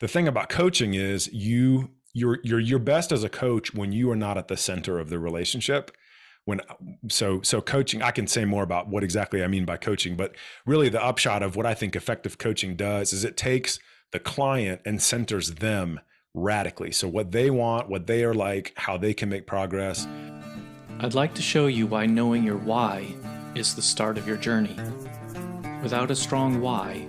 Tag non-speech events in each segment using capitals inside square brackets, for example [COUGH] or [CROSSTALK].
the thing about coaching is you you're you're your best as a coach when you are not at the center of the relationship. When so so coaching i can say more about what exactly i mean by coaching but really the upshot of what i think effective coaching does is it takes the client and centers them radically. So what they want what they are like how they can make progress. I'd like to show you why knowing your why is the start of your journey. Without a strong why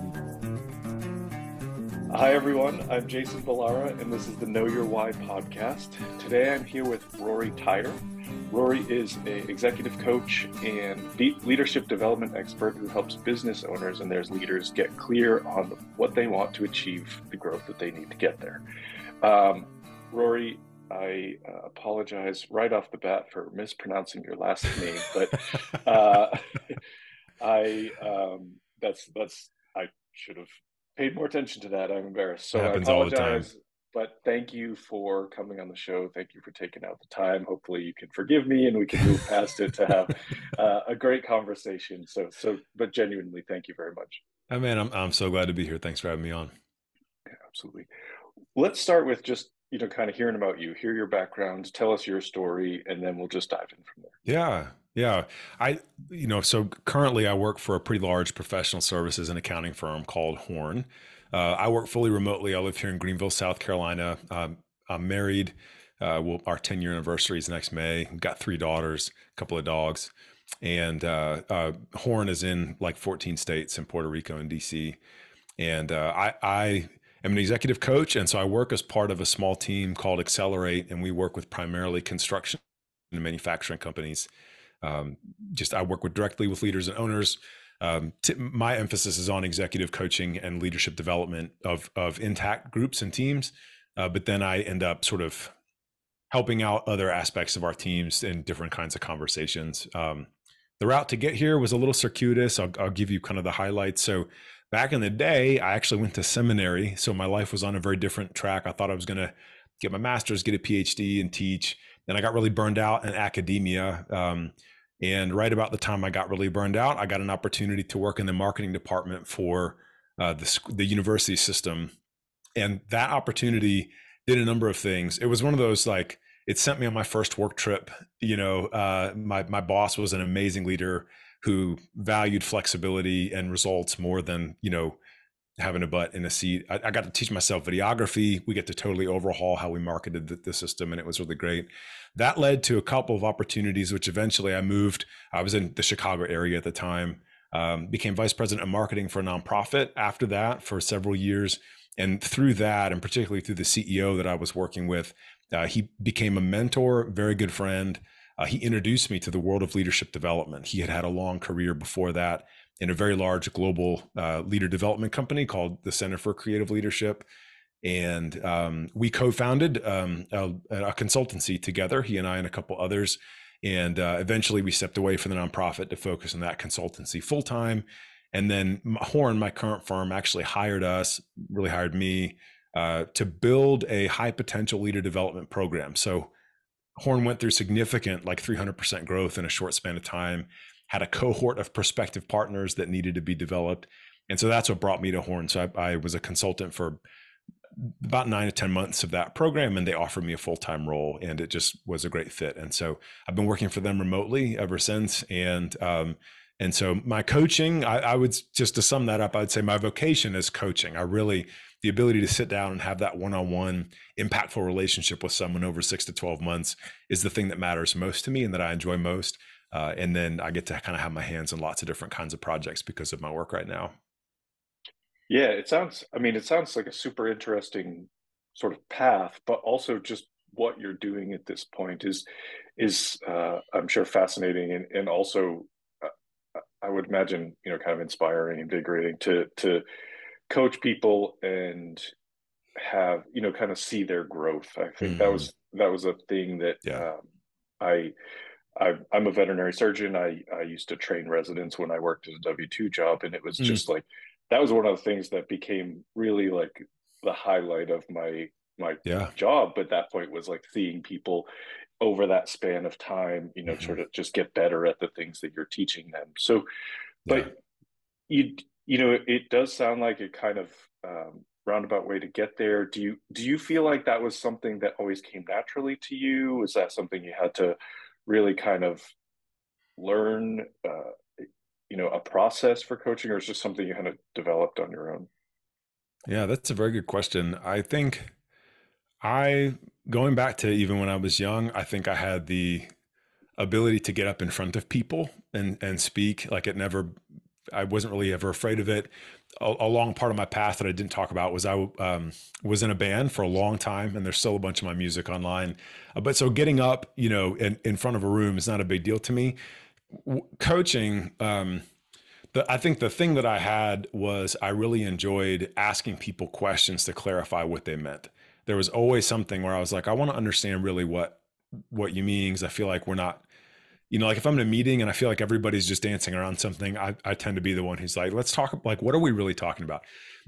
Hi, everyone. I'm Jason Balara, and this is the Know Your Why podcast. Today I'm here with Rory Tyder. Rory is an executive coach and leadership development expert who helps business owners and their leaders get clear on what they want to achieve the growth that they need to get there. Um, Rory, I uh, apologize right off the bat for mispronouncing your last name, but [LAUGHS] uh, [LAUGHS] I um, that's that's I should have paid more attention to that. I'm embarrassed. So happens I apologize, all the time. But thank you for coming on the show. Thank you for taking out the time. Hopefully, you can forgive me and we can move past it to have [LAUGHS] uh, a great conversation. So, so, but genuinely, thank you very much. Man, I'm I'm so glad to be here. Thanks for having me on. Yeah, absolutely. Let's start with just you know kind of hearing about you, hear your background, tell us your story, and then we'll just dive in from there. Yeah, yeah. I, you know, so currently I work for a pretty large professional services and accounting firm called Horne. Uh, I work fully remotely. I live here in Greenville, South Carolina. Um, I'm married. Uh, we'll, our 10 year anniversary is next May. We've got three daughters, a couple of dogs. And uh, uh Horne is in like 14 states in Puerto Rico and DC. And uh, I, I am an executive coach. And so I work as part of a small team called Accelerate. And we work with primarily construction and manufacturing companies um, just I work with directly with leaders and owners. Um, t- my emphasis is on executive coaching and leadership development of of intact groups and teams. Uh, but then I end up sort of helping out other aspects of our teams in different kinds of conversations. Um, the route to get here was a little circuitous. I'll, I'll give you kind of the highlights. So back in the day, I actually went to seminary. So my life was on a very different track. I thought I was going to get my master's, get a PhD, and teach. Then I got really burned out in academia. Um, and right about the time I got really burned out, I got an opportunity to work in the marketing department for uh, the, the university system. And that opportunity did a number of things. It was one of those like, it sent me on my first work trip. You know, uh, my, my boss was an amazing leader who valued flexibility and results more than, you know, having a butt in a seat. I, I, got to teach myself videography. We get to totally overhaul how we marketed the, the, system, and it was really great. That led to a couple of opportunities, which eventually I moved. I was in the Chicago area at the time. Um, became vice president of marketing for a nonprofit after that for several years. And through that, and particularly through the CEO that I was working with, uh, he became a mentor, very good friend. Uh, he introduced me to the world of leadership development. He had had a long career before that in a very large global uh, leader development company called the Center for Creative Leadership. And um, we co founded um, a, a, consultancy together, he and I, and a couple others. And uh, eventually we stepped away from the nonprofit to focus on that consultancy full time. And then Horne, my current firm, actually hired us, really hired me uh, to build a high potential leader development program. So Horne went through significant, like 300% growth in a short span of time had a cohort of prospective partners that needed to be developed. And so that's what brought me to Horne. So I, I was a consultant for about nine to 10 months of that program, and they offered me a full time role, and it just was a great fit. And so I've been working for them remotely ever since. And, um, and so my coaching, I, I would just to sum that up, I'd say my vocation is coaching. I really, the ability to sit down and have that one-on-one impactful relationship with someone over six to 12 months is the thing that matters most to me and that I enjoy most. Uh, and then I get to kind of have my hands in lots of different kinds of projects because of my work right now. Yeah, it sounds, I mean, it sounds like a super interesting sort of path, but also just what you're doing at this point is, is uh, I'm sure fascinating and, and also uh, I would imagine, you know, kind of inspiring, invigorating to, to coach people and have you know kind of see their growth. I think mm-hmm. that was that was a thing that yeah. um, I, I am a veterinary surgeon. I I used to train residents when I worked as a W two job, and it was mm-hmm. just like that was one of the things that became really like the highlight of my my yeah. job. But that point was like seeing people over that span of time, you know, mm-hmm. sort of just get better at the things that you're teaching them. So, but yeah. you you know, it does sound like a kind of um, roundabout way to get there. Do you do you feel like that was something that always came naturally to you? is that something you had to really kind of learn? Uh, you know, a process for coaching, or is just something you kind of developed on your own? Yeah, that's a very good question. I think I going back to even when I was young, I think I had the ability to get up in front of people and and speak. Like it never I wasn't really ever afraid of it. A, a, long part of my path that I didn't talk about was I um, was in a band for a long time, and there's still a bunch of my music online. Uh, but so getting up, you know, in, in front of a room is not a big deal to me. W- coaching, um, the, I think the thing that I had was I really enjoyed asking people questions to clarify what they meant. There was always something where I was like, I want to understand really what what you mean, because I feel like we're not you know, like if I'm in a meeting and I feel like everybody's just dancing around something, I, I tend to be the one who's like, let's talk, like, what are we really talking about?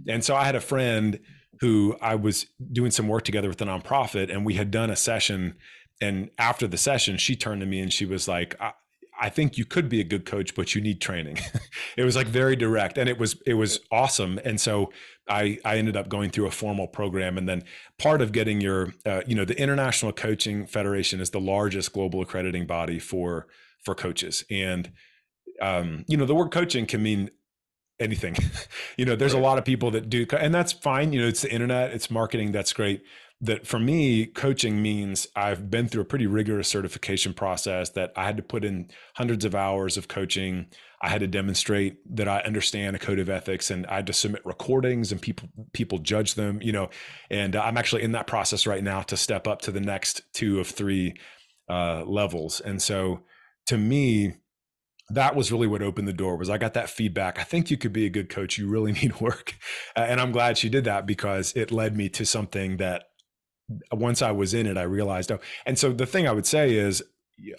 And so I had a friend who I was doing some work together with a nonprofit and we had done a session. And after the session, she turned to me and she was like, I, I think you could be a good coach, but you need training. [LAUGHS] it was like very direct and it was, it was awesome. And so I, I ended up going through a formal program. And then part of getting your, uh, you know, the International Coaching Federation is the largest global accrediting body for, for coaches. And, um, you know, the word coaching can mean anything. [LAUGHS] you know, there's a lot of people that do, and that's fine. You know, it's the internet, it's marketing, that's great that for me, coaching means I've been through a pretty rigorous certification process that I had to put in hundreds of hours of coaching. I had to demonstrate that I understand a code of ethics and I had to submit recordings and people people judge them, you know, and I'm actually in that process right now to step up to the next two of three uh, levels. And so to me, that was really what opened the door was I got that feedback. I think you could be a good coach. You really [LAUGHS] need work. and I'm glad she did that because it led me to something that once I was in it, I realized, oh, and so the thing I would say is,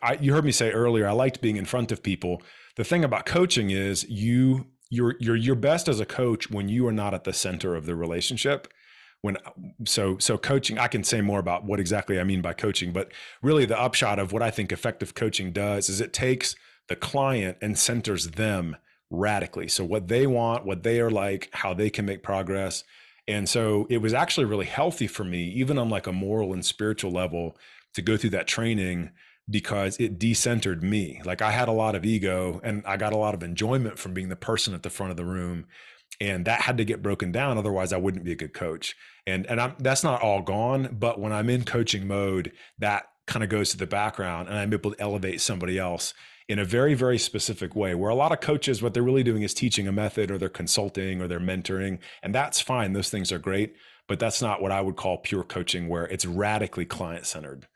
I, you heard me say earlier, I liked being in front of people. The thing about coaching is you you're you're your best as a coach when you are not at the center of the relationship. When so so coaching, I can say more about what exactly I mean by coaching, but really the upshot of what I think effective coaching does is it takes the client and centers them radically. So what they want, what they are like, how they can make progress and so it was actually really healthy for me, even on like a moral and spiritual level, to go through that training because it decentered me. Like I had a lot of ego and I got a lot of enjoyment from being the person at the front of the room. And that had to get broken down. Otherwise, I wouldn't be a good coach. And and I'm, that's not all gone. But when I'm in coaching mode, that kind of goes to the background, and I'm able to elevate somebody else in a very, very specific way. Where a lot of coaches, what they're really doing is teaching a method or they're consulting or they're mentoring. And that's fine. Those things are great. But that's not what I would call pure coaching, where it's radically client centered.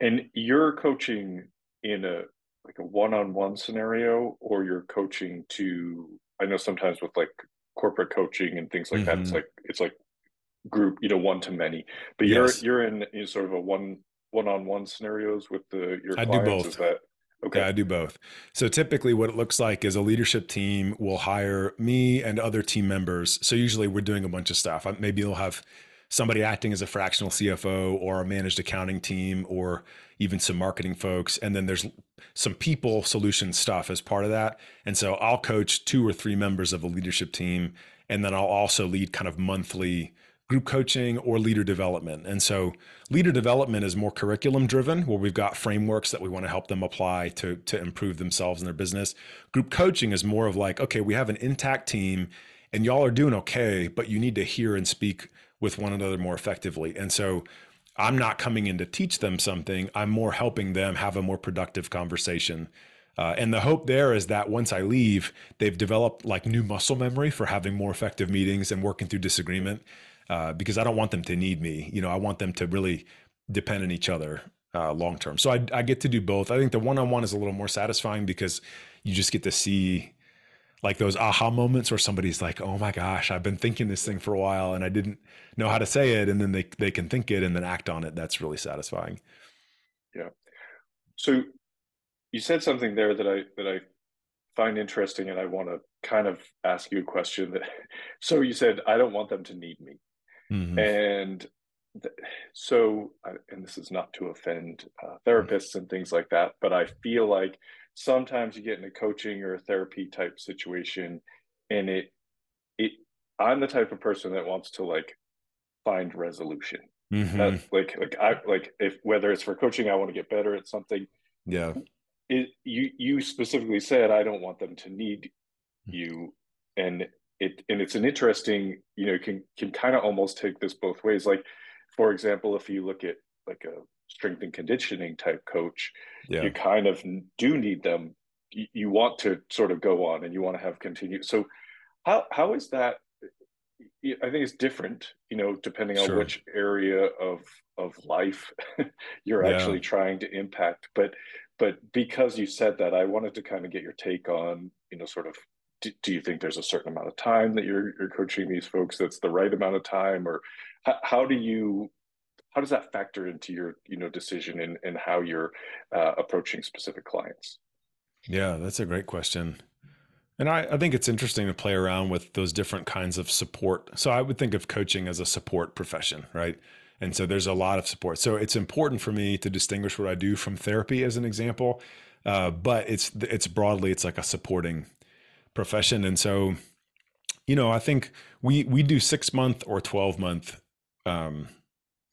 And you're coaching in a like a one-on-one scenario, or you're coaching to I know sometimes with like corporate coaching and things like mm-hmm. that, it's mm-hmm. like it's like group, you know, one to many. But you're you're in, in sort of a one one-on-one scenarios with the your clients? I do both. Is that okay? Yeah, I do both. So typically, what it looks like is a leadership team will hire me and other team members. So usually, we're doing a bunch of stuff. Maybe they'll have somebody acting as a fractional CFO or a managed accounting team or even some marketing folks. And then there's some people solution stuff as part of that. And so I'll coach two or three members of the leadership team. And then I'll also lead kind of monthly group coaching or leader development. And so leader development is more curriculum driven where we've got frameworks that we want to help them apply to to improve themselves in their business. Group coaching is more of like, okay, we have an intact team and y'all are doing okay, but you need to hear and speak with one another more effectively. And so I'm not coming in to teach them something. I'm more helping them have a more productive conversation. Uh, and the hope there is that once I leave, they've developed like new muscle memory for having more effective meetings and working through disagreement uh, because I don't want them to need me. You know, I want them to really depend on each other uh, long term. So I, I, get to do both. I think the one on one is a little more satisfying because you just get to see like those aha moments where somebody's like, "Oh my gosh, I've been thinking this thing for a while and I didn't know how to say it," and then they they can think it and then act on it. That's really satisfying. Yeah. So you said something there that I that I find interesting, and I want to kind of ask you a question. That [LAUGHS] so you said I don't want them to need me, mm-hmm. and th- so and this is not to offend uh, therapists and things like that, but I feel like sometimes you get in a coaching or a therapy type situation, and it it I'm the type of person that wants to like find resolution. Mm-hmm. That, like like I like if whether it's for coaching, I want to get better at something. Yeah. It, you you specifically said I don't want them to need you, and it and it's an interesting you know can can kind of almost take this both ways. Like for example, if you look at like a strength and conditioning type coach, yeah. you kind of do need them. You, you want to sort of go on and you want to have continued. So how how is that I think it's different, you know, depending on sure. which area of of life [LAUGHS] you're yeah. actually trying to impact. But but because you said that, I wanted to kind of get your take on, you know, sort of, do, do you think there's a certain amount of time that you're you're coaching these folks that's the right amount of time, or how, how do you how does that factor into your you know decision and and how you're uh, approaching specific clients? Yeah, that's a great question. And I, I think it's interesting to play around with those different kinds of support. So I would think of coaching as a support profession, right? And so there's a lot of support. So it's important for me to distinguish what I do from therapy as an example. Uh, but it's it's broadly it's like a supporting profession. And so, you know, I think we we do six month or twelve month um,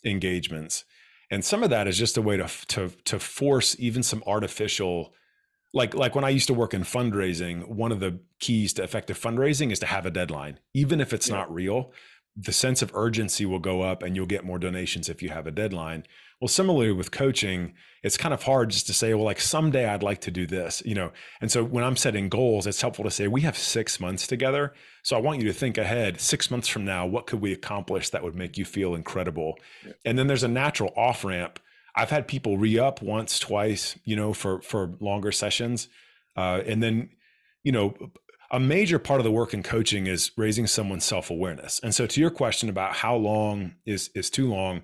engagements, and some of that is just a way to to to force even some artificial like like when I used to work in fundraising, one of the keys to effective fundraising is to have a deadline, even if it's yeah. not real. The sense of urgency will go up, and you'll get more donations if you have a deadline. Well, similarly with coaching, it's kind of hard just to say, well, like someday I'd like to do this, you know. And so when I'm setting goals, it's helpful to say we have six months together. So I want you to think ahead. Six months from now, what could we accomplish that would make you feel incredible? Yeah. And then there's a natural off ramp I've had people re-up once, twice, you know, for for longer sessions, uh, and then, you know, a major part of the work in coaching is raising someone's self-awareness. And so, to your question about how long is is too long,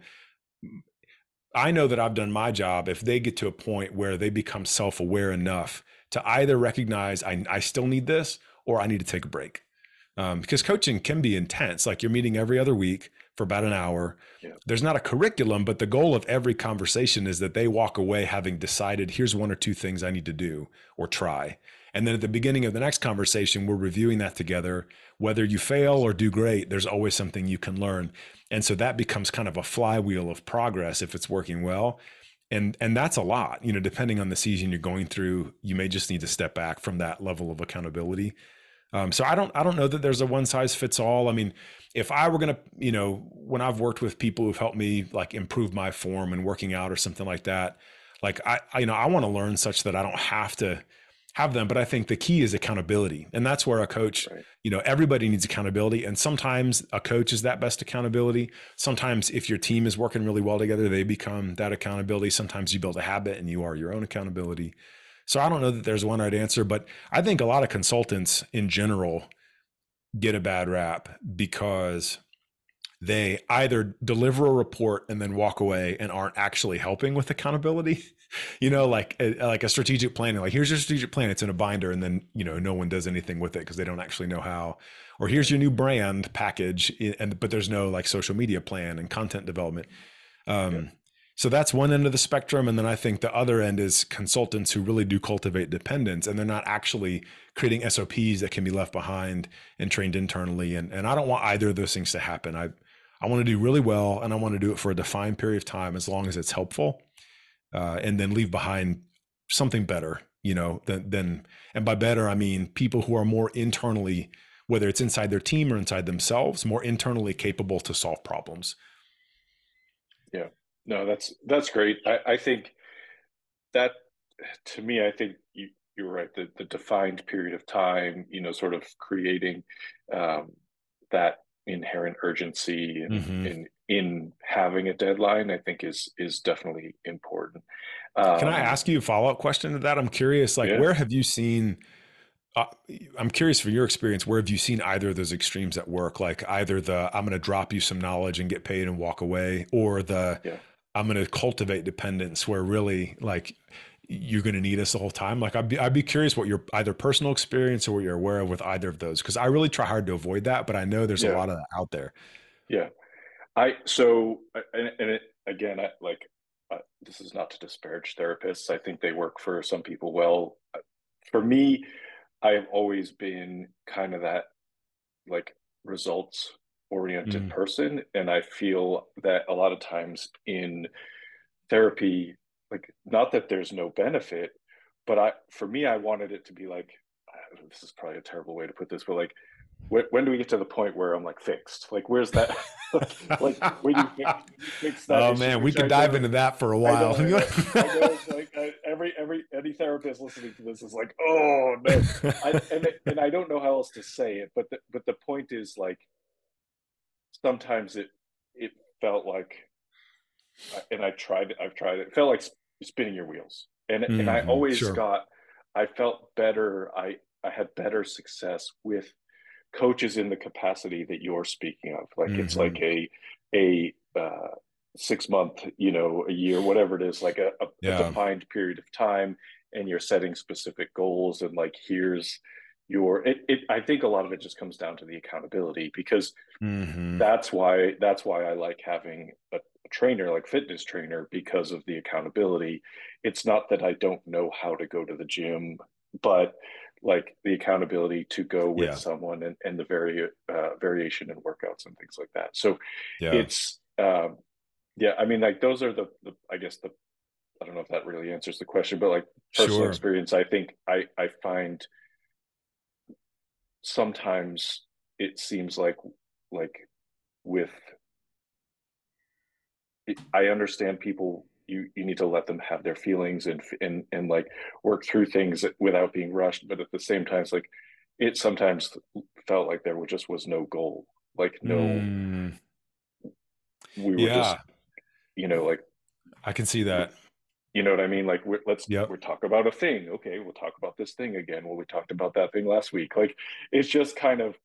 I know that I've done my job. If they get to a point where they become self-aware enough to either recognize I, I still need this or I need to take a break, um, because coaching can be intense. Like you're meeting every other week for about an hour. Yeah. There's not a curriculum, but the goal of every conversation is that they walk away having decided here's one or two things I need to do or try. And then at the beginning of the next conversation, we're reviewing that together. Whether you fail or do great, there's always something you can learn. And so that becomes kind of a flywheel of progress if it's working well. And and that's a lot. You know, depending on the season you're going through, you may just need to step back from that level of accountability. Um, so I don't I don't know that there's a one size fits all. I mean, if I were to, you know, when I've worked with people who've helped me like improve my form and working out or something like that, like I, I you know, I want to learn such that I don't have to have them. But I think the key is accountability. And that's where a coach, right. you know, everybody needs accountability. And sometimes a coach is that best accountability. Sometimes if your team is working really well together, they become that accountability. Sometimes you build a habit and you are your own accountability. So I don't know that there's one right answer, but I think a lot of consultants in general get a bad rap because they either deliver a report and then walk away and aren't actually helping with accountability [LAUGHS] you know like a, like a strategic planning like here's your strategic plan it's in a binder and then you know no one does anything with it because they don't actually know how or here's your new brand package and but there's no like social media plan and content development um, yeah. So that's one end of the spectrum. And then I think the other end is consultants who really do cultivate dependence and they're not actually creating SOPs that can be left behind and trained internally. And, and I don't want either of those things to happen. I, I want to do really well and I want to do it for a defined period of time as long as it's helpful uh, and then leave behind something better, you know, than, than, and by better, I mean people who are more internally, whether it's inside their team or inside themselves, more internally capable to solve problems. Yeah. No, that's that's great. I, I think that to me, I think you, you're right. The, the defined period of time, you know, sort of creating um, that inherent urgency and, mm-hmm. in in having a deadline, I think is is definitely important. Um, Can I um, ask you a follow up question to that? I'm curious, like, yeah. where have you seen uh, I'm curious from your experience, where have you seen either of those extremes at work? Like either the I'm going to drop you some knowledge and get paid and walk away, or the yeah. I'm going to cultivate dependence, where really like you're going to need us the whole time. Like I'd be I'd be curious what your either personal experience or what you're aware of with either of those, because I really try hard to avoid that, but I know there's yeah. a lot of that out there. Yeah, I so and, and it, again, I, like uh, this is not to disparage therapists. I think they work for some people well. For me, I have always been kind of that like results oriented mm. person. And I feel that a lot of times in therapy, like not that there's no benefit, but I for me, I wanted it to be like this is probably a terrible way to put this, but like when, when do we get to the point where I'm like fixed? Like, where's that? [LAUGHS] like, when you fix, fix that? Oh issue, man, we could dive into that for a while. I know, [LAUGHS] I know, I like, every every any therapist listening to this is like, oh no, I, and and I don't know how else to say it, but the, but the point is like, sometimes it it felt like, and I tried, I've tried it. it felt like spinning your wheels, and mm-hmm, and I mm-hmm, always sure. got, I felt better. I I had better success with coaches in the capacity that you're speaking of. Like mm-hmm. it's like a a uh, six month, you know, a year, whatever it is, like a, a, yeah. a defined period of time, and you're setting specific goals and like here's your it, it i think a lot of it just comes down to the accountability because mm-hmm. that's why that's why i like having a, a, trainer like fitness trainer because of the accountability it's not that i don't know how to go to the gym but like the accountability to go with yeah. someone and, and the vari- uh, variation in workouts and things like that. So yeah. it's, um, yeah, I mean, like those are the, the, I guess the, I don't know if that really answers the question, but like personal sure. experience, I think I, I find sometimes it seems like, like with, I understand people you you need to let them have their feelings and and and like work through things without being rushed but at the same time it's like it sometimes felt like there just was no goal like no mm. we were yeah. just you know like i can see that you know what i mean like we're, let's yep. we talk about a thing okay we'll talk about this thing again well we talked about that thing last week like it's just kind of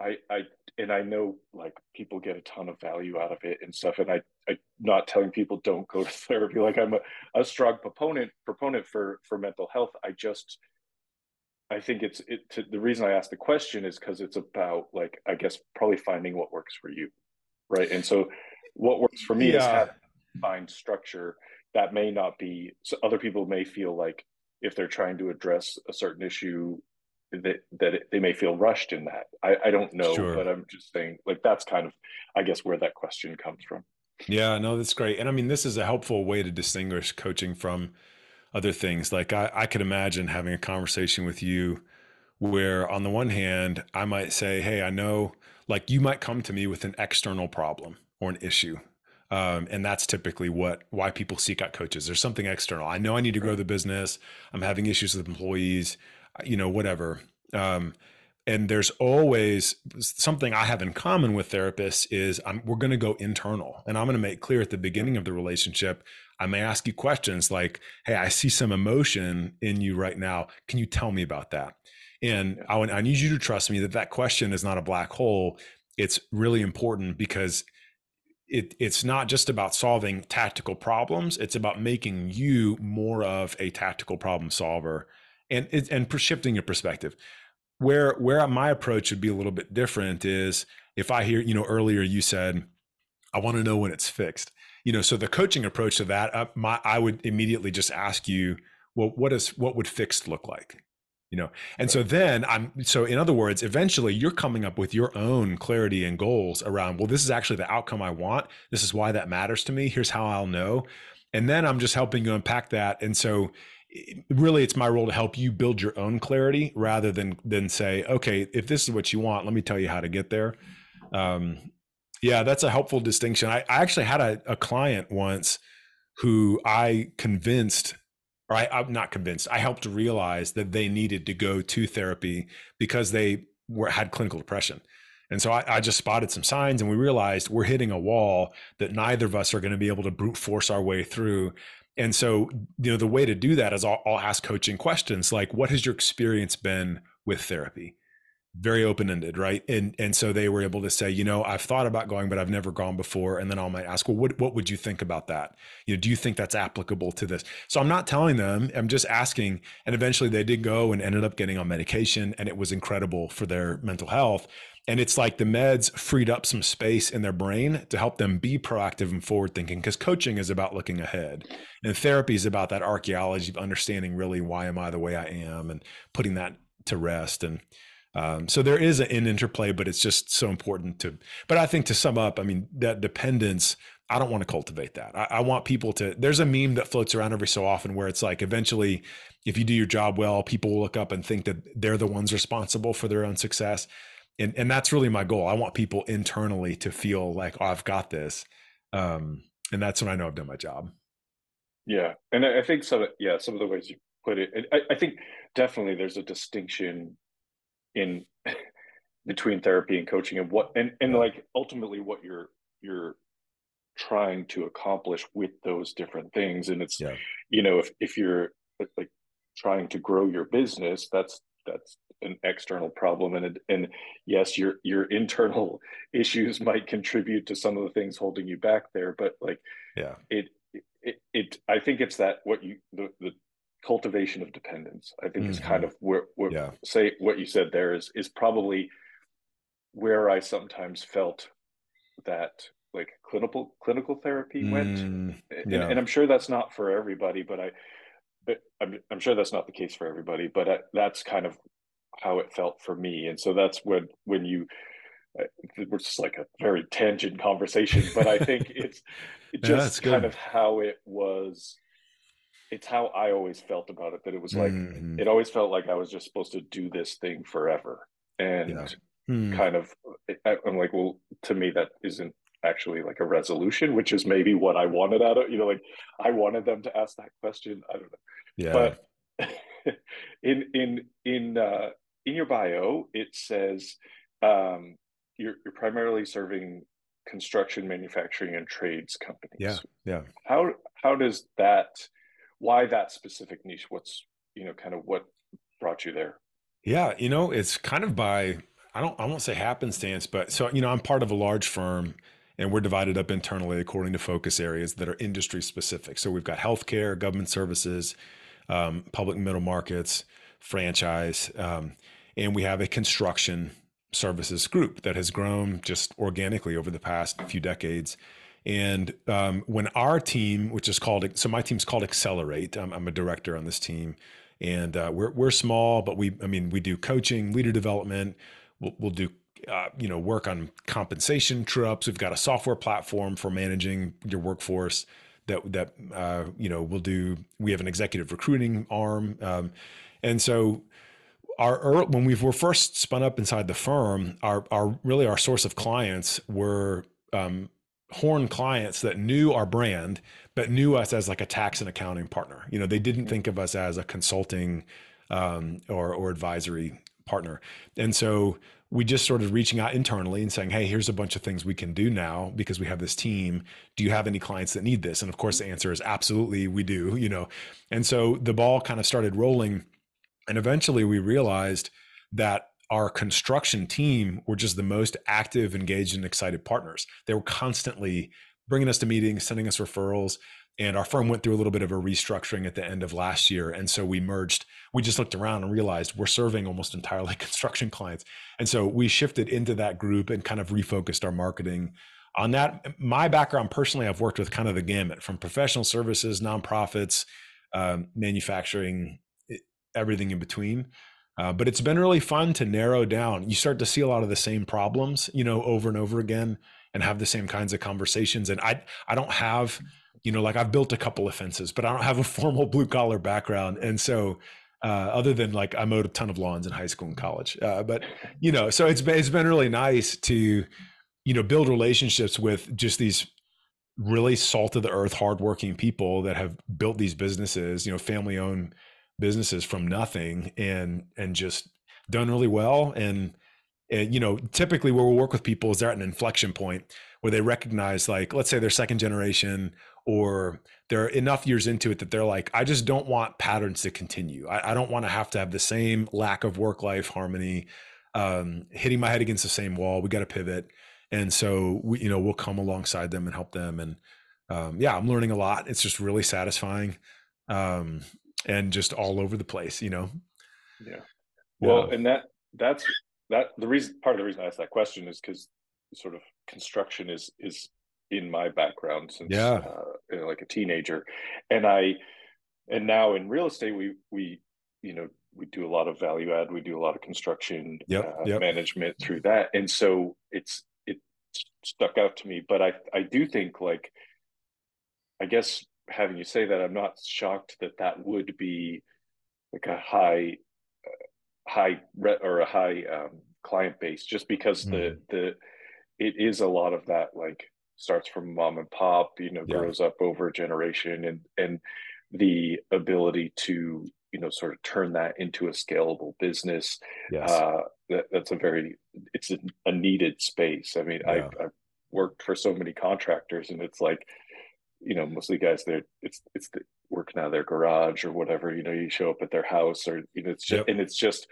I, I and I know like people get a ton of value out of it and stuff. And I, I not telling people don't go to [LAUGHS] therapy. Like I'm a, a strong proponent proponent for for mental health. I just I think it's it to, the reason I asked the question is because it's about like I guess probably finding what works for you, right? And so what works for me yeah. is have find structure that may not be. So other people may feel like if they're trying to address a certain issue that that it, they may feel rushed in that. I, I don't know, sure. but I'm just saying like that's kind of I guess where that question comes from. Yeah, no, that's great. And I mean, this is a helpful way to distinguish coaching from other things. Like I, I could imagine having a conversation with you where on the one hand, I might say, Hey, I know like you might come to me with an external problem or an issue. Um, and that's typically what why people seek out coaches. There's something external. I know I need to grow the business. I'm having issues with employees you know, whatever. Um, and there's always something I have in common with therapists is I'm, we're going to go internal and I'm going to make clear at the beginning of the relationship. I may ask you questions like, Hey, I see some emotion in you right now. Can you tell me about that? And I, I need you to trust me that that question is not a black hole. It's really important because it, it's not just about solving tactical problems. It's about making you more of a tactical problem solver and and shifting your perspective. Where where my approach would be a little bit different is if i hear you know earlier you said i want to know when it's fixed. You know so the coaching approach to that uh, my i would immediately just ask you well what is what would fixed look like? You know and so then i'm so in other words eventually you're coming up with your own clarity and goals around well this is actually the outcome i want. This is why that matters to me. Here's how i'll know. And then i'm just helping you unpack that. And so really it's my role to help you build your own clarity rather than than say okay if this is what you want let me tell you how to get there um, yeah that's a helpful distinction i, I actually had a, a, client once who i convinced or I, i'm not convinced i helped realize that they needed to go to therapy because they were had clinical depression And so I, I, just spotted some signs and we realized we're hitting a wall that neither of us are going to be able to brute force our way through. And so, you know, the way to do that is I'll, I'll ask coaching questions like, what has your experience been with therapy? very open ended, right? And and so they were able to say, you know, I've thought about going, but I've never gone before. And then I might ask, well, what what would you think about that? You know, do you think that's applicable to this? So I'm not telling them. I'm just asking. And eventually they did go and ended up getting on medication, and it was incredible for their mental health. And it's like the meds freed up some space in their brain to help them be proactive and forward thinking because coaching is about looking ahead. And therapy is about that archaeology of understanding really why am I the way I am and putting that to rest. And um, so there is an interplay, but it's just so important to. But I think to sum up, I mean that dependence. I don't want to cultivate that. I, I, want people to. There's a meme that floats around every so often where it's like, eventually, if you do your job well, people will look up and think that they're the ones responsible for their own success, and and that's really my goal. I want people internally to feel like, oh, I've got this, um, and that's when I know I've done my job. Yeah, and I think some. Yeah, some of the ways you put it, I, I think definitely there's a distinction in [LAUGHS] between therapy and coaching and what and and like ultimately what you're you're trying to accomplish with those different things and it's yeah. you know if if you're like trying to grow your business that's that's an external problem and and yes your your [LAUGHS] internal issues might contribute to some of the things holding you back there but like yeah it it, it i think it's that what you the, the cultivation of dependence i think mm-hmm. is kind of where, where yeah. say what you said there is is probably where i sometimes felt that like clinical clinical therapy went mm, yeah. and, and, i'm sure that's not for everybody but i I'm, I'm sure that's not the case for everybody but that's kind of how it felt for me and so that's when when you uh, it's just like a very tangent conversation but i think [LAUGHS] it's just yeah, kind of how it was it's how I always felt about it. That it was like mm-hmm. it always felt like I was just supposed to do this thing forever, and yeah. mm. kind of I'm like, well, to me that isn't actually like a resolution, which is maybe what I wanted out of you know, like I wanted them to ask that question. I don't know, yeah. But [LAUGHS] in in in uh, in your bio, it says um, you're you're primarily serving construction, manufacturing, and trades companies. Yeah, yeah. How how does that why that specific niche? What's you know kind of what brought you there? Yeah, you know, it's kind of by I don't I won't say happenstance, but so you know, I'm part of a large firm and we're divided up internally according to focus areas that are industry specific. So we've got healthcare, government services, um, public middle markets, franchise, um, and we have a construction services group that has grown just organically over the past few decades. And um, when our team, which is called, so my team's called Accelerate. I'm, I'm a director on this team, and uh, we're we're small, but we, I mean, we do coaching, leader development. We'll, we'll do, uh, you know, work on compensation trips. We've got a software platform for managing your workforce that that uh, you know we'll do. We have an executive recruiting arm, um, and so our when we were first spun up inside the firm, our our really our source of clients were um, Horne clients that knew our brand but knew us as like a tax and accounting partner you know they didn't think of us as a consulting um, or or advisory partner and so we just started reaching out internally and saying hey here's a bunch of things we can do now because we have this team. Do you have any clients that need this? And of course the answer is absolutely we do you know. And so the ball kind of started rolling and eventually we realized that our construction team were just the most active, engaged, and excited partners. They were constantly bringing us to meetings, sending us referrals. And our firm went through a little bit of a restructuring at the end of last year. And so we merged, we just looked around and realized we're serving almost entirely [LAUGHS] construction clients. And so we shifted into that group and kind of refocused our marketing on that. My background personally, I've worked with kind of the gamut from professional services, nonprofits, um, manufacturing, everything in between. Uh, but it's been really fun to narrow down. You start to see a lot of the same problems, you know, over and over again, and have the same kinds of conversations. And I, I don't have, you know, like I've built a couple of fences, but I don't have a [LAUGHS] formal blue collar background, and so. Uh, other than like I mowed a ton of lawns in high school and college, uh, but you know, so it's been it's been really nice to, you know, build relationships with just these really salt of the earth, hardworking people that have built these businesses, you know, family owned businesses from nothing and and just done really well and and you know typically where we'll work with people is they're at an inflection point where they recognize like let's say they're second generation or they're enough years into it that they're like i just don't want patterns to continue. I, I don't want to have to have the same lack of work life harmony um, hitting my head against the same wall. We got to pivot. And so we you know we'll come alongside them and help them. And um, yeah i'm learning a lot. It's just really satisfying um, and just all over the place you know? Yeah. Well yeah. and that that's that the reason part of the reason i asked that question is because sort of construction is is in my background since yeah. uh, you know, like a teenager. And i and now in real estate we we you know we do a lot of value add we do a lot of construction yep, uh, yep. management through that. And so it's it stuck out to me. But i i do think like i guess having you say that i'm not shocked that that would be like a high high re- or a high um, client base just because mm. the the it is a lot of that like starts from mom and pop you know yeah. grows up over a generation and and the ability to you know sort of turn that into a scalable business yes. uh that, that's a very it's a, a needed space i mean yeah. I've, I've worked for so many contractors and it's like you know mostly guys they're it's it's the, working out of their garage or whatever you know you show up at their house or you know it's just yep. and it's just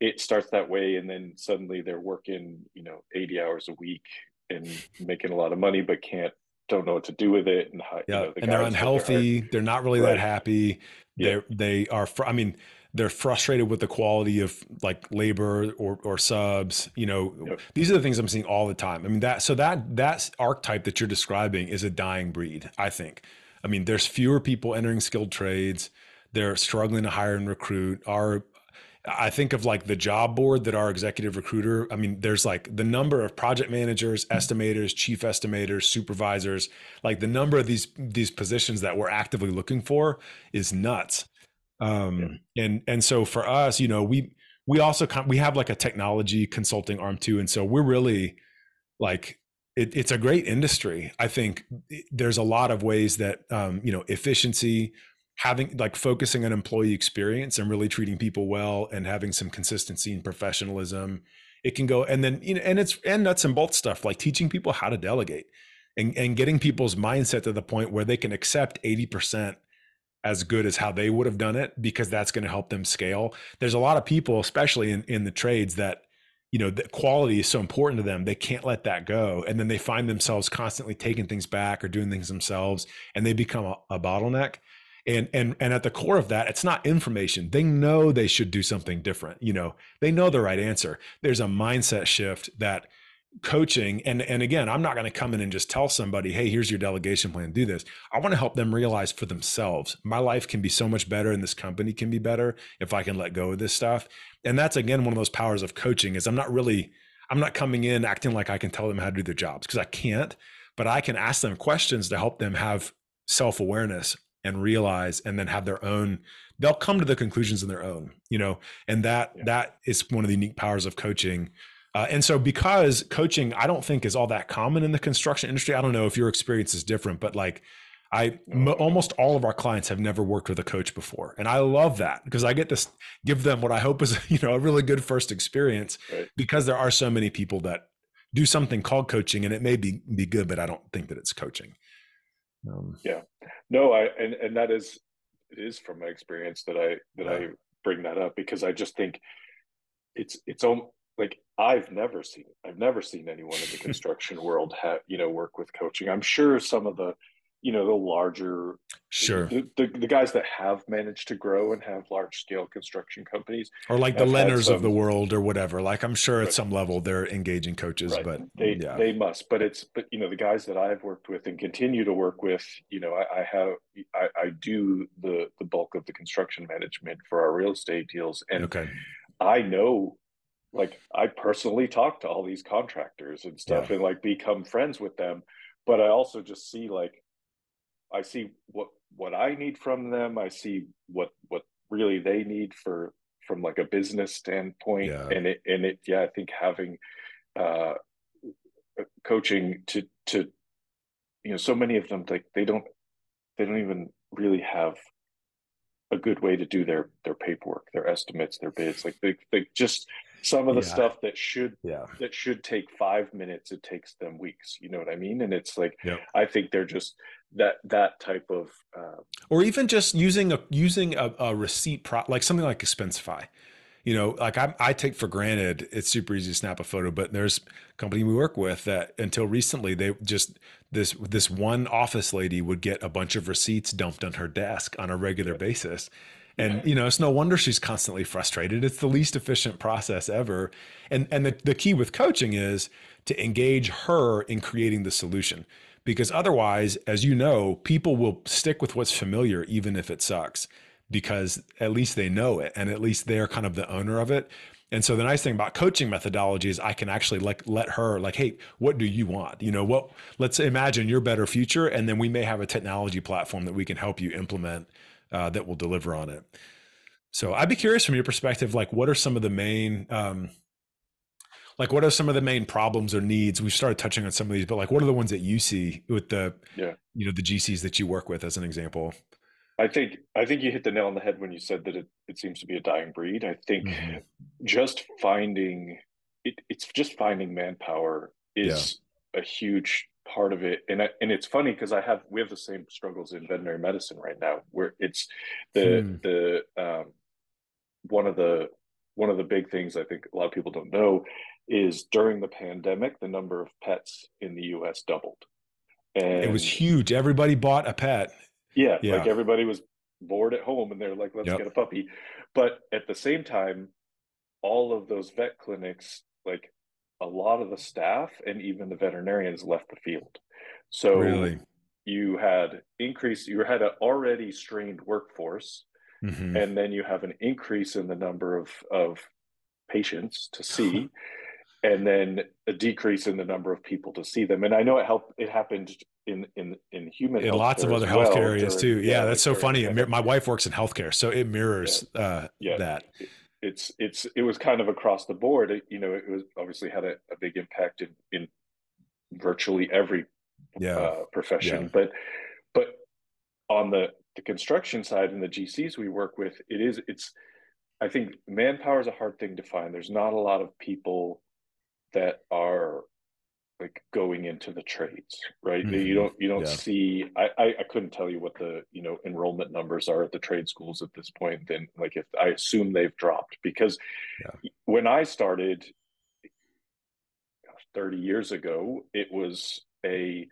it starts that way and then suddenly they're working you know 80 hours a week and making a lot of money but can't don't know what to do with it and yeah you know, the and they're unhealthy they're not really right. that happy they they are fr- i mean they're frustrated with the quality of like labor or or subs you know yep. these are the things i'm seeing all the time i mean that so that that archetype that you're describing is a dying breed i think i mean there's fewer people entering skilled trades they're struggling to hire and recruit our I think of like the job board that our executive recruiter, I mean, there's like the number of project managers, estimators, chief estimators, supervisors, like the number of these these positions that we're actively looking for is nuts. Um yeah. and and so for us, you know, we we also kind we have like a technology consulting arm too and so we're really like it, it's a great industry. I think there's a lot of ways that um, you know efficiency, having like focusing on employee experience and really treating people well and having some consistency and professionalism it can go and then you know and it's and nuts and bolts stuff like teaching people how to delegate and, and getting people's mindset to the point where they can accept 80% as good as how they would have done it because that's going to help them scale there's a lot of people especially in, in the trades that you know the quality is so important to them they can't let that go. And then they find themselves constantly taking things back or doing things themselves and they become a, a bottleneck. And and and at the core of that it's not information. They know they should do something different you know. They know the right answer. There's a mindset shift that coaching and and again i'm not going to come in and just tell somebody hey here's your delegation plan do this. I want to help them realize for themselves my life can be so much better and this company can be better if i can let go of this stuff and that's again one of those powers of coaching is i'm not really i'm not coming in acting like i can tell them how to do their jobs because i can't but i can ask them questions to help them have self-awareness and realize and then have their own they'll come to the conclusions in their own you know and that yeah. that is one of the unique powers of coaching uh, and so because coaching i don't think is all that common in the construction industry i don't know if your experience is different but like I m- almost all of our clients have never worked with a coach before, and I love that because I get to give them what I hope is [LAUGHS] you know a really good first experience right. because there are so many people that do something called coaching, and it may be be good, but I don't think that it's coaching. Um, yeah, no, I and and that is it is from my experience that I that yeah. I bring that up because I just think it's it's on like I've never seen I've never seen anyone in the [LAUGHS] construction world have you know work with coaching. I'm sure some of the you know the larger sure the, the, the, guys that have managed to grow and have large scale construction companies or like the Lennars some, of the world or whatever like i'm sure at some level they're engaging coaches right. but they yeah. they must but it's but you know the guys that i've worked with and continue to work with you know i, I have I, I do the the bulk of the construction management for our real estate deals and okay i know like i personally talk to all these contractors and stuff yeah. and like become friends with them but i also just see like I see what what I need from them. I see what what really they need for from like a business standpoint. Yeah. And it and it yeah, I think having uh coaching to to you know so many of them like they don't they don't even really have a good way to do their their paperwork their estimates their bids like they, they just some of the Yeah. stuff that should Yeah. that should take five minutes it takes them weeks you know what i mean and it's like Yep. i think they're just that that type of uh, or even just using a using a, a receipt pro like something like expensify. You know like I, I take for granted it's super easy to snap a photo but there's a company we work with that until recently they just this this one office lady would get a bunch of receipts dumped on her desk on a regular basis. And you know it's no wonder she's constantly frustrated. It's the least efficient process ever. And and the, the key with coaching is to engage her in creating the solution because otherwise as you know people will stick with what's familiar even if it sucks because at least they know it and at least they're kind of the owner of it. And so the nice thing about coaching methodology is i can actually like let her like hey what do you want? You know what let's imagine your better future and then we may have a technology platform that we can help you implement uh, that will deliver on it. So i'd be curious from your perspective like what are some of the main um, like what are some of the main problems or needs we've started touching on some of these but like what are the ones that you see with the Yeah. you know the gcs that you work with as an example i think i think you hit the nail on the head when you said that it, it seems to be a dying breed i think Mhm. just finding it, it's just finding manpower is a huge part of it and I, and it's funny because i have we have the same struggles in veterinary medicine right now where it's the Hmm. the um one of the one of the big things i think a lot of people don't know is during the pandemic the number of pets in the us doubled and it was huge everybody bought a pet yeah, Yeah. like everybody was bored at home and they're like, let's Yep. get a puppy. But at the same time, all of those vet clinics, like a lot of the staff and even the veterinarians left the field. So really you had increase, you had an already strained workforce, Mhm. and then you have an increase in the number of, of patients to see. [LAUGHS] And then a decrease in the number of people to see them, and I know it helped. It happened in in in human in lots of other as well healthcare areas during- too. yeah, that's so funny. Mir- my wife works in healthcare so it mirrors uh Yeah. that. It's it's it was kind of across the board. It, you know it was obviously had a, a big impact in in virtually every yeah. uh, profession. Yeah. but but on the the construction side and the gcs we work with it is it's i think manpower is a hard thing to find. There's not a lot of people that are like going into the trades right Mhm. you don't you don't Yeah. see I, I i couldn't tell you what the you know enrollment numbers are at the trade schools at this point then like if i assume they've dropped because Yeah. when i started 30 years ago it was a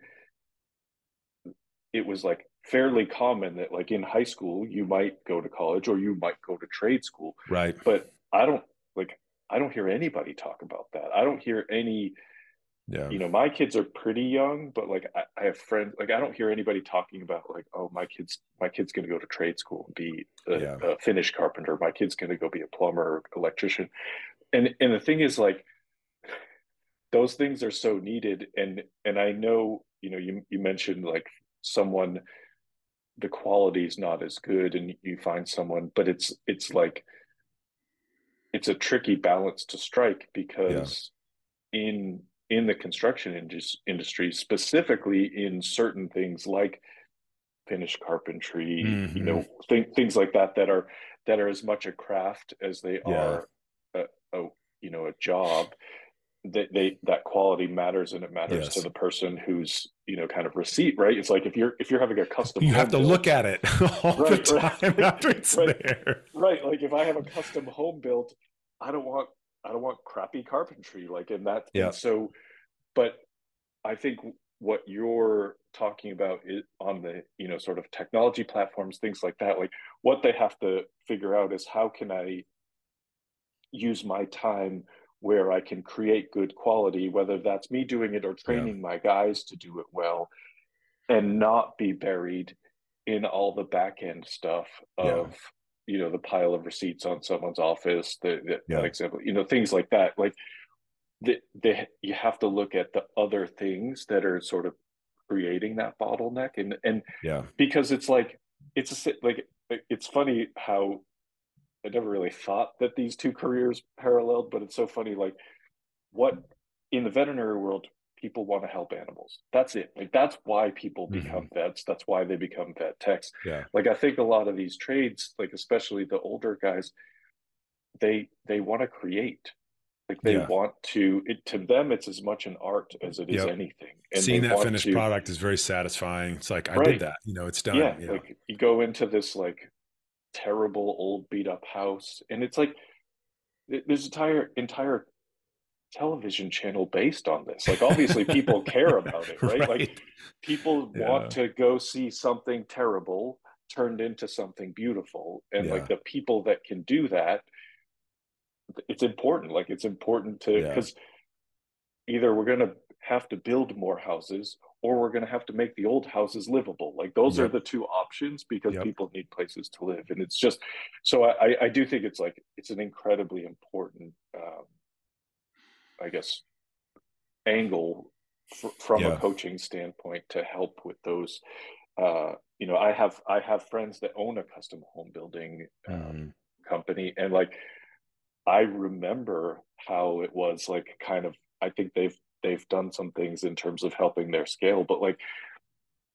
it was like fairly common that like in high school you might go to college or you might go to trade school right but i don't like i don't hear anybody talk about that. I don't hear any yeah. you know my kids are pretty young but like I, I have friends like i don't hear anybody talking about like oh my kids my kid's going to go to trade school and be a, Yeah. a finish carpenter. My kid's going to go be a plumber electrician. And and the thing is like those things are so needed. And and i know you know you you mentioned like someone the quality is not as good and you find someone but it's it's like it's a tricky balance to strike because in in the construction indus- industry specifically in certain things like finished carpentry you Mhm. know th- things like that that are that are as much a craft as they Yeah. are a, a you know a job that they that quality matters and it matters Yes. to the person who's you know kind of receipt right it's like if you're if you're having a custom you have to look at it [LAUGHS] all Right, the right. [LAUGHS] after it's Right. there right like if i have a custom home built i don't want i don't want crappy carpentry like in that Yeah. so but i think what you're talking about is on the you know sort of technology platforms things like that like what they have to figure out is how can i use my time where i can create good quality whether that's me doing it or training my guys to do it well and not be buried in all the back end stuff Yeah. of you know the pile of receipts on someone's office the, the Yeah. that example you know things like that like the, the you have to look at the other things that are sort of creating that bottleneck and and yeah because it's like it's a like it's funny how I never really thought that these two careers paralleled, but it's so funny. Like, what in the veterinary world, people want to help animals. That's it. Like, that's why people become mm-hmm. vets. That's why they become vet techs. yeah Like, I think a lot of these trades, like especially the older guys, they they want to create. Like they Yeah. want to. It, to them, it's as much an art as it is Yep. anything. Seeing that finished to- product is very satisfying. It's like I Right. did that. You know, it's done. yeah, Yeah. like you go into this like terrible old beat up house and it's like there's entire entire television channel based on this like obviously people [LAUGHS] care about it right, like people Yeah. want to go see something terrible turned into something beautiful and Yeah. like the people that can do that it's important like it's important to Yeah. because either we're going to have to build more houses or we're going to have to make the old houses livable like those are the two options because Yep. people need places to live and it's just so i i do think it's like it's an incredibly important um i guess angle fr- from Yeah. a coaching standpoint to help with those uh you know i have i have friends that own a custom home building um, Mhm. company and like i remember how it was like kind of i think they've they've done some things in terms of helping their scale but like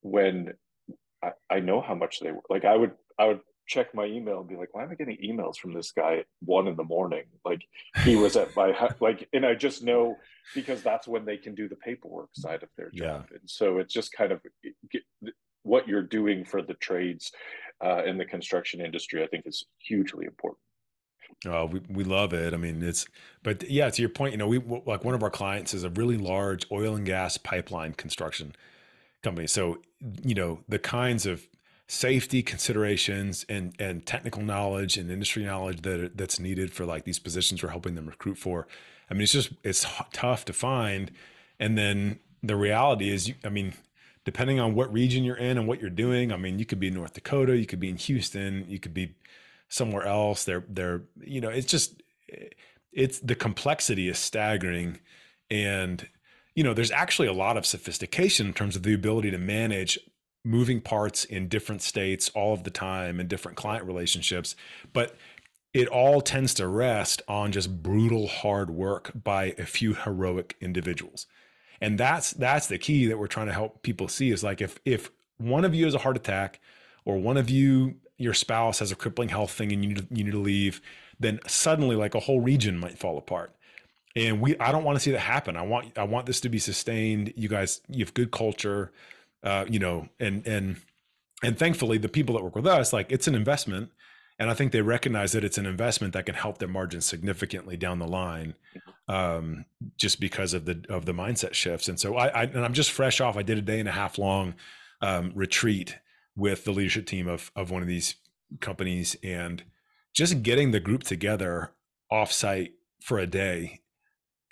when i, I know how much they were like i would i would check my email and be like why am i getting emails from this guy at one in the morning? Like he was at my like and i just know because that's when they can do the paperwork side of their job. And so it's just kind of get, what you're doing for the trades uh, in the construction industry i think is hugely important Oh, we, we love it. I mean, it's, but yeah, to your point, you know, we like one of our clients is a really large oil and gas pipeline construction company. So, you know, the kinds of safety considerations and and technical knowledge and industry knowledge that that's needed for like these positions we're helping them recruit for. I mean, it's just it's tough to find. And then the reality is, I mean, depending on what region you're in and what you're doing, I mean, you could be in North Dakota, you could be in Houston, you could be somewhere else. They're they're you know, it's just it's the complexity is staggering, and you know, there's actually a lot of sophistication in terms of the ability to manage moving parts in different states all of the time and different client relationships, but it all tends to rest on just brutal hard work by a few heroic individuals. And that's that's the key that we're trying to help people see is like if if one of you has a heart attack or one of you your spouse has a crippling health thing and you need to, you need to leave, then suddenly like a whole region might fall apart. And we I don't want to see that happen. I want I want this to be sustained. You guys you have good culture, uh, you know, and and and thankfully the people that work with us like it's an investment and I think they recognize that it's an investment that can help their margins significantly down the line, um, just because of the of the mindset shifts. And so I, I and I'm just fresh off. I did a day and a half long um, retreat with the leadership team of of one of these companies, and just getting the group together offsite for a day,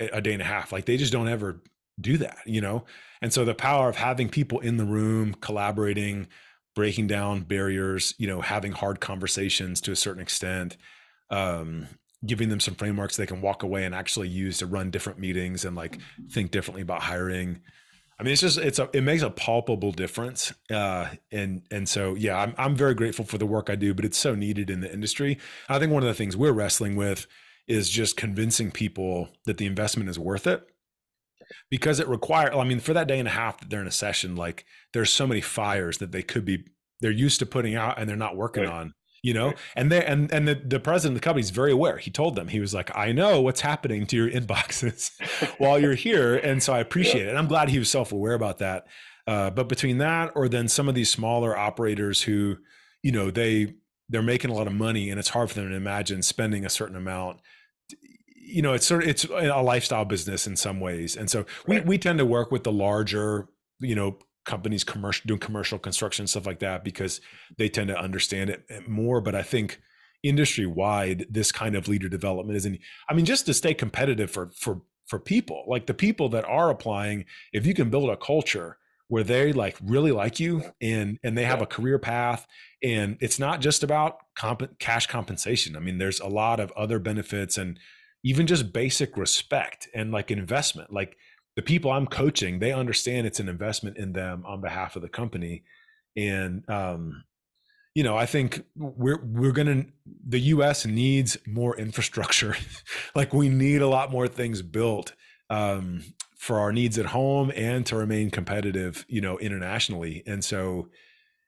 a a day and a half. Like they just don't ever do that, you know. And so the power of having people in the room collaborating breaking down barriers, you know, having hard conversations to a certain extent, um, giving them some frameworks they can walk away and actually use to run different meetings and like think differently about hiring. I mean, it's just it's a it makes a palpable difference, uh, and and so yeah, I'm I'm very grateful for the work I do, but it's so needed in the industry. I think one of the things we're wrestling with is just convincing people that the investment is worth it because it requires i mean for that day and a half that they're in a session like there's so many fires that they could be they're used to putting out and they're not working Right. on you know? And they and and the, the president of the company is very aware. He told them he was like i know what's happening to your inboxes [LAUGHS] while you're here and so i [LAUGHS] appreciate it. And i'm glad he was self-aware about that. Uh, but between that or then some of these smaller operators who you know they they're making a lot of money and it's hard for them to imagine spending a certain amount you know it's sort of it's a lifestyle business in some ways. And so we, Right. we tend to work with the larger you know companies commercial doing commercial construction stuff like that because they tend to understand it eh, more. But i think industry wide this kind of leader development isn't i mean just to stay competitive for for for people like the people that are applying if you can build a culture where they like really like you and and they have a career path and it's not just about comp- cash compensation. I mean there's a lot of other benefits and even just basic respect and like investment. Like the people i'm coaching they understand it's an investment in them on behalf of the company. And um you know i think we're we're gonna the us needs more infrastructure. [LAUGHS] Like we need a lot more things built um for our needs at home and to remain competitive you know internationally. And so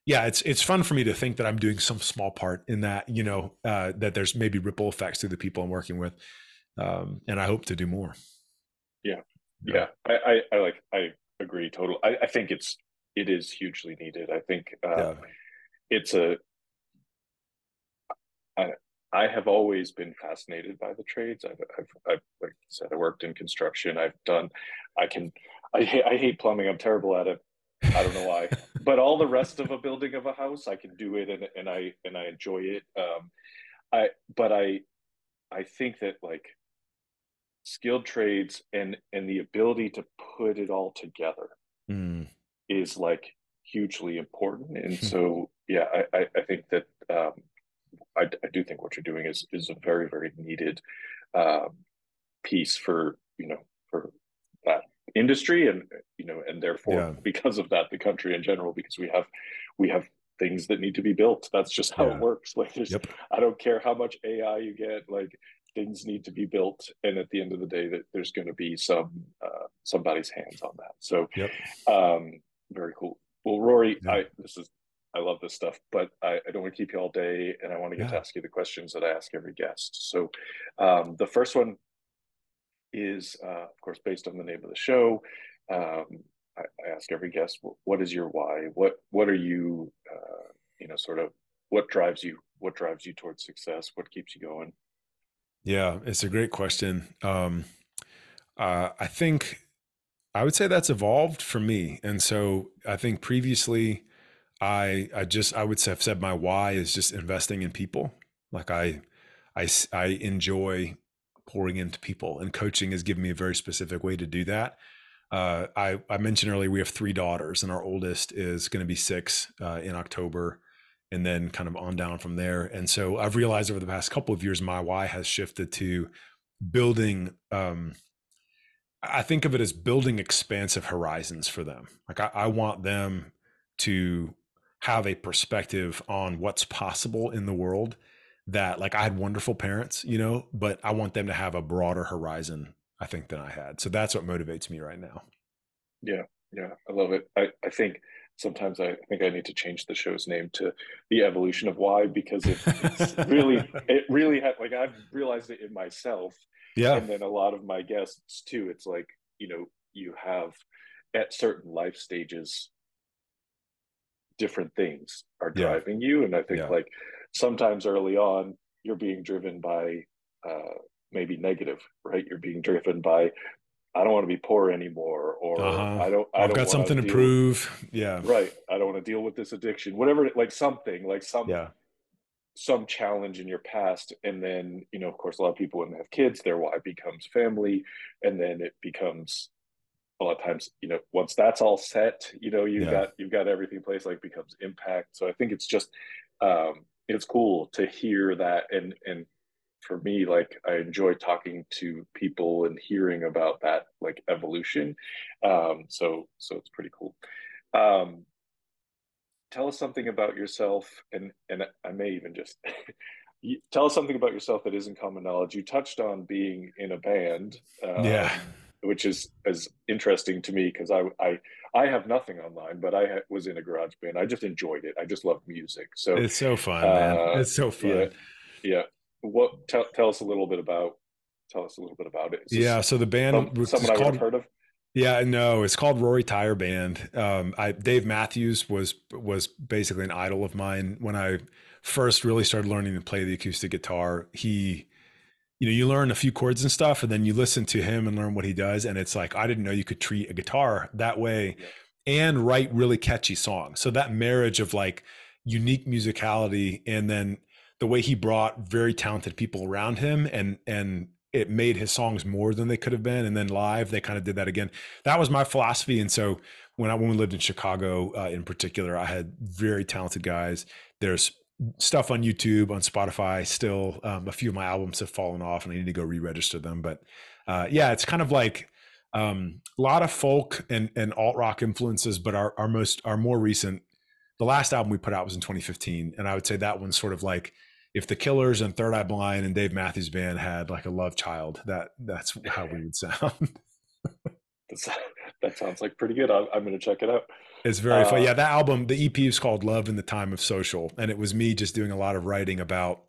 yeah it's it's fun for me to think that i'm doing some small part in that you know uh that there's maybe ripple effects to the people i'm working with um, and I hope to do more. Yeah, yeah, I, I, I like I agree totally. I, I think it's it is hugely needed. I think uh, yeah. it's a. I, I have always been fascinated by the trades. I've, I've, I've, like I said, I worked in construction. I've done, I can, I, I hate plumbing. I'm terrible at it. I don't know why, [LAUGHS] but all the rest of a building of a house, I can do it, and and I and I enjoy it. Um, I but I, I think that like skilled trades and and the ability to put it all together mm. is like hugely important. And so yeah, I I, think that um, I, I do think what you're doing is is a very very needed um, piece for you know for that industry and you know and therefore yeah. [LAUGHS] because of that the country in general because we have we have things that need to be built that's just how yeah. it works [LAUGHS] like there's yep. i don't care how much ai you get like things need to be built and at the end of the day that there's going to be some uh, somebody's hands on that so yep. um very cool well rory yeah. i this is i love this stuff but I, I, don't want to keep you all day and i want to get yeah. to ask you the questions that i ask every guest so um, the first one is uh, of course based on the name of the show um, I, I, ask every guest what is your why what what are you uh, you know sort of what drives you what drives you towards success what keeps you going yeah, it's a great question. Um, uh, I think I would say that's evolved for me, and so I think previously, I I just I would have said my why is just investing in people. Like I I I enjoy pouring into people, and coaching has given me a very specific way to do that. Uh, I I mentioned earlier we have three daughters, and our oldest is going to be six uh, in October and then kind of on down from there. And so I've realized over the past couple of years, my why has shifted to building. Um, I think of it as building expansive horizons for them. Like I, I want them to have a perspective on what's possible in the world that like I had wonderful parents, you know, but I want them to have a broader horizon, I think, than I had. So that's what motivates me right now. Yeah. Yeah. I love it. I, I think sometimes I think I need to change the show's name to the evolution of why because it, it's really [LAUGHS] it really had like I've realized it in myself. Yeah. And then a lot of my guests too. It's like, you know, you have at certain life stages different things are driving yeah. you. And I think yeah. like sometimes early on you're being driven by uh maybe negative, right? You're being driven by I don't want to be poor anymore, or uh-huh. I don't. I I've don't got something to, prove. Yeah, right. I don't want to deal with this addiction. Whatever, like something, like some, yeah. some challenge in your past, and then you know, of course, a lot of people when they have kids, their why becomes family, and then it becomes a lot of times, you know, once that's all set, you know, you've yeah. got you've got everything in place, like becomes impact. So I think it's just, um, it's cool to hear that and and for me like i enjoy talking to people and hearing about that like evolution um, so so it's pretty cool um, tell us something about yourself and and i may even just [LAUGHS] tell us something about yourself that isn't common knowledge you touched on being in a band um, yeah which is as interesting to me because I, I I have nothing online, but I was in a garage band. I just enjoyed it. I just love music. So it's so fun, uh, man. It's so fun. Yeah, yeah what tell, tell us a little bit about tell us a little bit about it. Yeah, so the band some, someone I called, heard of. Yeah, no, it's called Rory Tyer Band. Um, I Dave Matthews was was basically an idol of mine when I first really started learning to play the acoustic guitar. He, you know, you learn a few chords and stuff, and then you listen to him and learn what he does, and it's like I didn't know you could treat a guitar that way, yeah. and write really catchy songs. So that marriage of like unique musicality and then the way he brought very talented people around him and and it made his songs more than they could have been and then live they kind of did that again. That was my philosophy and so when i when we lived in chicago uh, in particular i had very talented guys. There's stuff on youtube on spotify still um, a few of my albums have fallen off and i need to go re-register them but uh, yeah it's kind of like um, a lot of folk and, and alt rock influences but our, our most our more recent the last album we put out was in 2015 and i would say that one's sort of like if the Killers and Third Eye Blind and Dave Matthews Band had like a love child, that that's how we would sound. [LAUGHS] that sounds like pretty good. I'm, I'm going to check it out. It's very uh, fun. Yeah, that album, the EP is called Love in the Time of Social. And it was me just doing a lot of writing about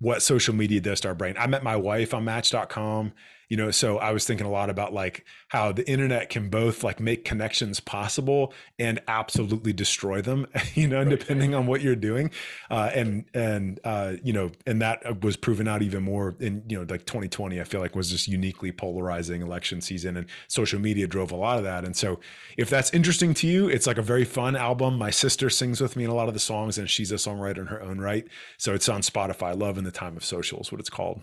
what social media does to our brain. I met my wife on Match.com you know so i was thinking a lot about like how the internet can both like make connections possible and absolutely destroy them [LAUGHS] you know right. depending on what you're doing. Uh, and and uh, you know and that was proven out even more in you know like 2020 i feel like was just uniquely polarizing election season and social media drove a lot of that. And so if that's interesting to you it's like a very fun album. My sister sings with me in a lot of the songs and she's a songwriter in her own right. So it's on spotify love in the time of social is what it's called.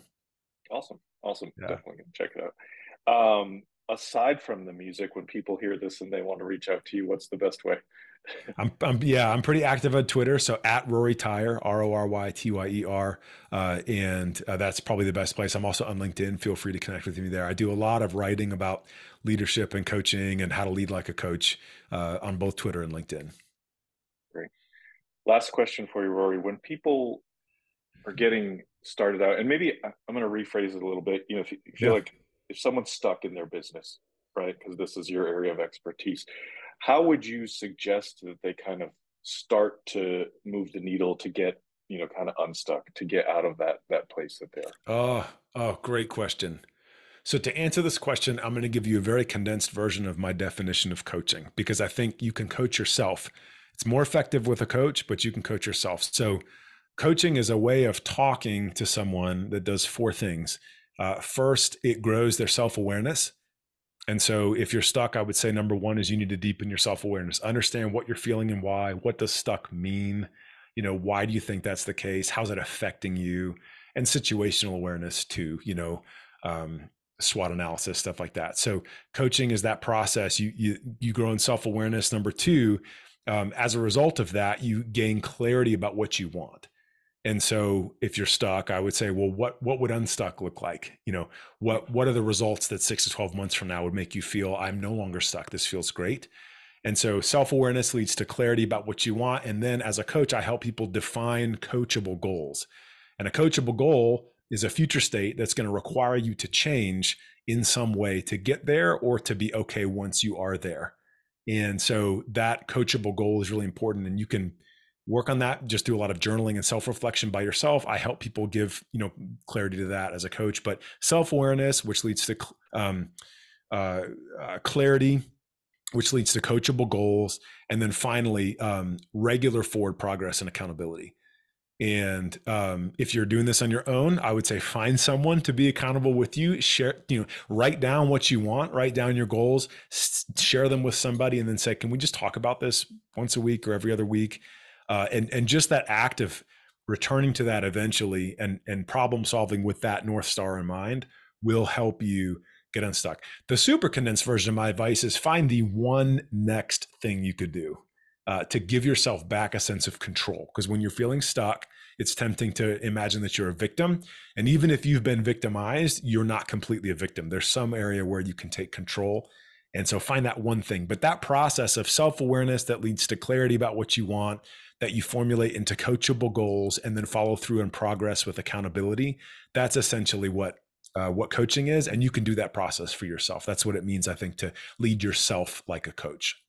Awesome Awesome. Yeah. Definitely gonna check it out. Um, aside from the music, when people hear this and they want to reach out to you, what's the best way? [LAUGHS] I'm, I'm, yeah, I'm pretty active on Twitter. So at Rory Tyer, R O R Y T Y E R, uh, and uh, that's probably the best place. I'm also on LinkedIn. Feel free to connect with me there. I do a lot of writing about leadership and coaching and how to lead like a coach uh, on both Twitter and LinkedIn. Great. Last question for you, Rory. When people are getting started out, and maybe uh, I'm going to rephrase it a little bit. You know, if you feel yeah. like if someone's stuck in their business, right, because this is your area of expertise, how would you suggest that they kind of start to move the needle to get you know kind of unstuck to get out of that that place that they are? Oh oh great question. So to answer this question i'm going to give you a very condensed version of my definition of coaching because i think you can coach yourself. It's more effective with a coach but you can coach yourself. So coaching is a way of talking to someone that does four things. Uh, first, it grows their self awareness. And so, if you're stuck, I would say number one is you need to deepen your self awareness, understand what you're feeling and why. What does stuck mean? You know, why do you think that's the case? How's it affecting you? And situational awareness too. You know, um, SWOT analysis, stuff like that. So, coaching is that process. You you you grow in self awareness. Number two, um, as a result of that, you gain clarity about what you want. And so if you're stuck, I would say, well, what what would unstuck look like? You know, what what are the results that six to 12 months from now would make you feel I'm no longer stuck? This feels great. And so self-awareness leads to clarity about what you want. And then as a coach, I help people define coachable goals. And a coachable goal is a future state that's going to require you to change in some way to get there or to be okay once you are there. And so that coachable goal is really important. And you can work on that just do a lot of journaling and self-reflection by yourself. I help people give you know clarity to that as a coach but self-awareness which leads to um, uh, uh, clarity which leads to coachable goals and then finally um, regular forward progress and accountability. And um, if you're doing this on your own i would say find someone to be accountable with you share you know write down what you want write down your goals share them with somebody and then say can we just talk about this once a week or every other week uh, and and just that act of returning to that eventually and and problem solving with that north star in mind will help you get unstuck. The super condensed version of my advice is find the one next thing you could do uh, to give yourself back a sense of control. Because when you're feeling stuck, it's tempting to imagine that you're a victim. And even if you've been victimized, you're not completely a victim. There's some area where you can take control. And so find that one thing. But that process of self awareness that leads to clarity about what you want, that you formulate into coachable goals and then follow through and progress with accountability that's essentially what uh, what coaching is and you can do that process for yourself that's what it means i think to lead yourself like a coach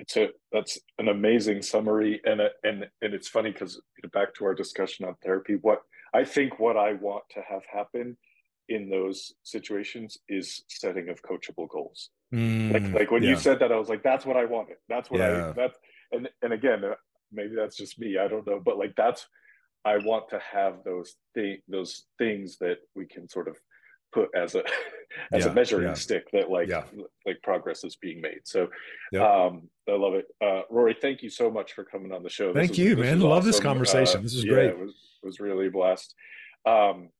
it's a that's an amazing summary and a, and and it's funny because back to our discussion on therapy what i think what i want to have happen in those situations is setting of coachable goals mm, like like when yeah. you said that i was like that's what i wanted that's what yeah. i that's and and again uh, maybe that's just me i don't know but like that's i want to have those thing those things that we can sort of put as a [LAUGHS] as yeah, a measuring yeah. stick that like yeah. like progress is being made. So um i love it. Uh rory thank you so much for coming on the show. Thank you man. love awesome. this conversation. Uh, this is great. it was, it was really a blast. Um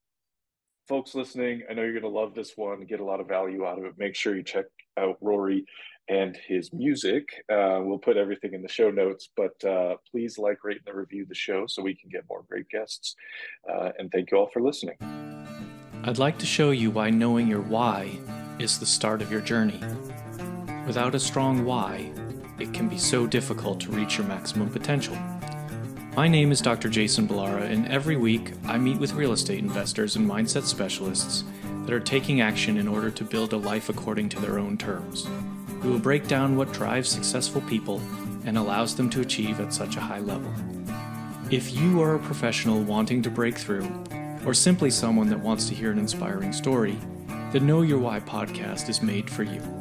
folks listening i know you're going to love this one get a lot of value out of it. Make sure you check out rory and his music. Uh, we'll put everything in the show notes, but uh, please like, rate, and review the show so we can get more great guests. Uh, and thank you all for listening. I'd like to show you why knowing your why is the start of your journey. Without a strong why, it can be so difficult to reach your maximum potential. My name is Dr. Jason Balara, and every week I meet with real estate investors and mindset specialists that are taking action in order to build a life according to their own terms. We will break down what drives successful people and allows them to achieve at such a high level. If you are a professional wanting to break through, or simply someone that wants to hear an inspiring story, the Know Your Why podcast is made for you.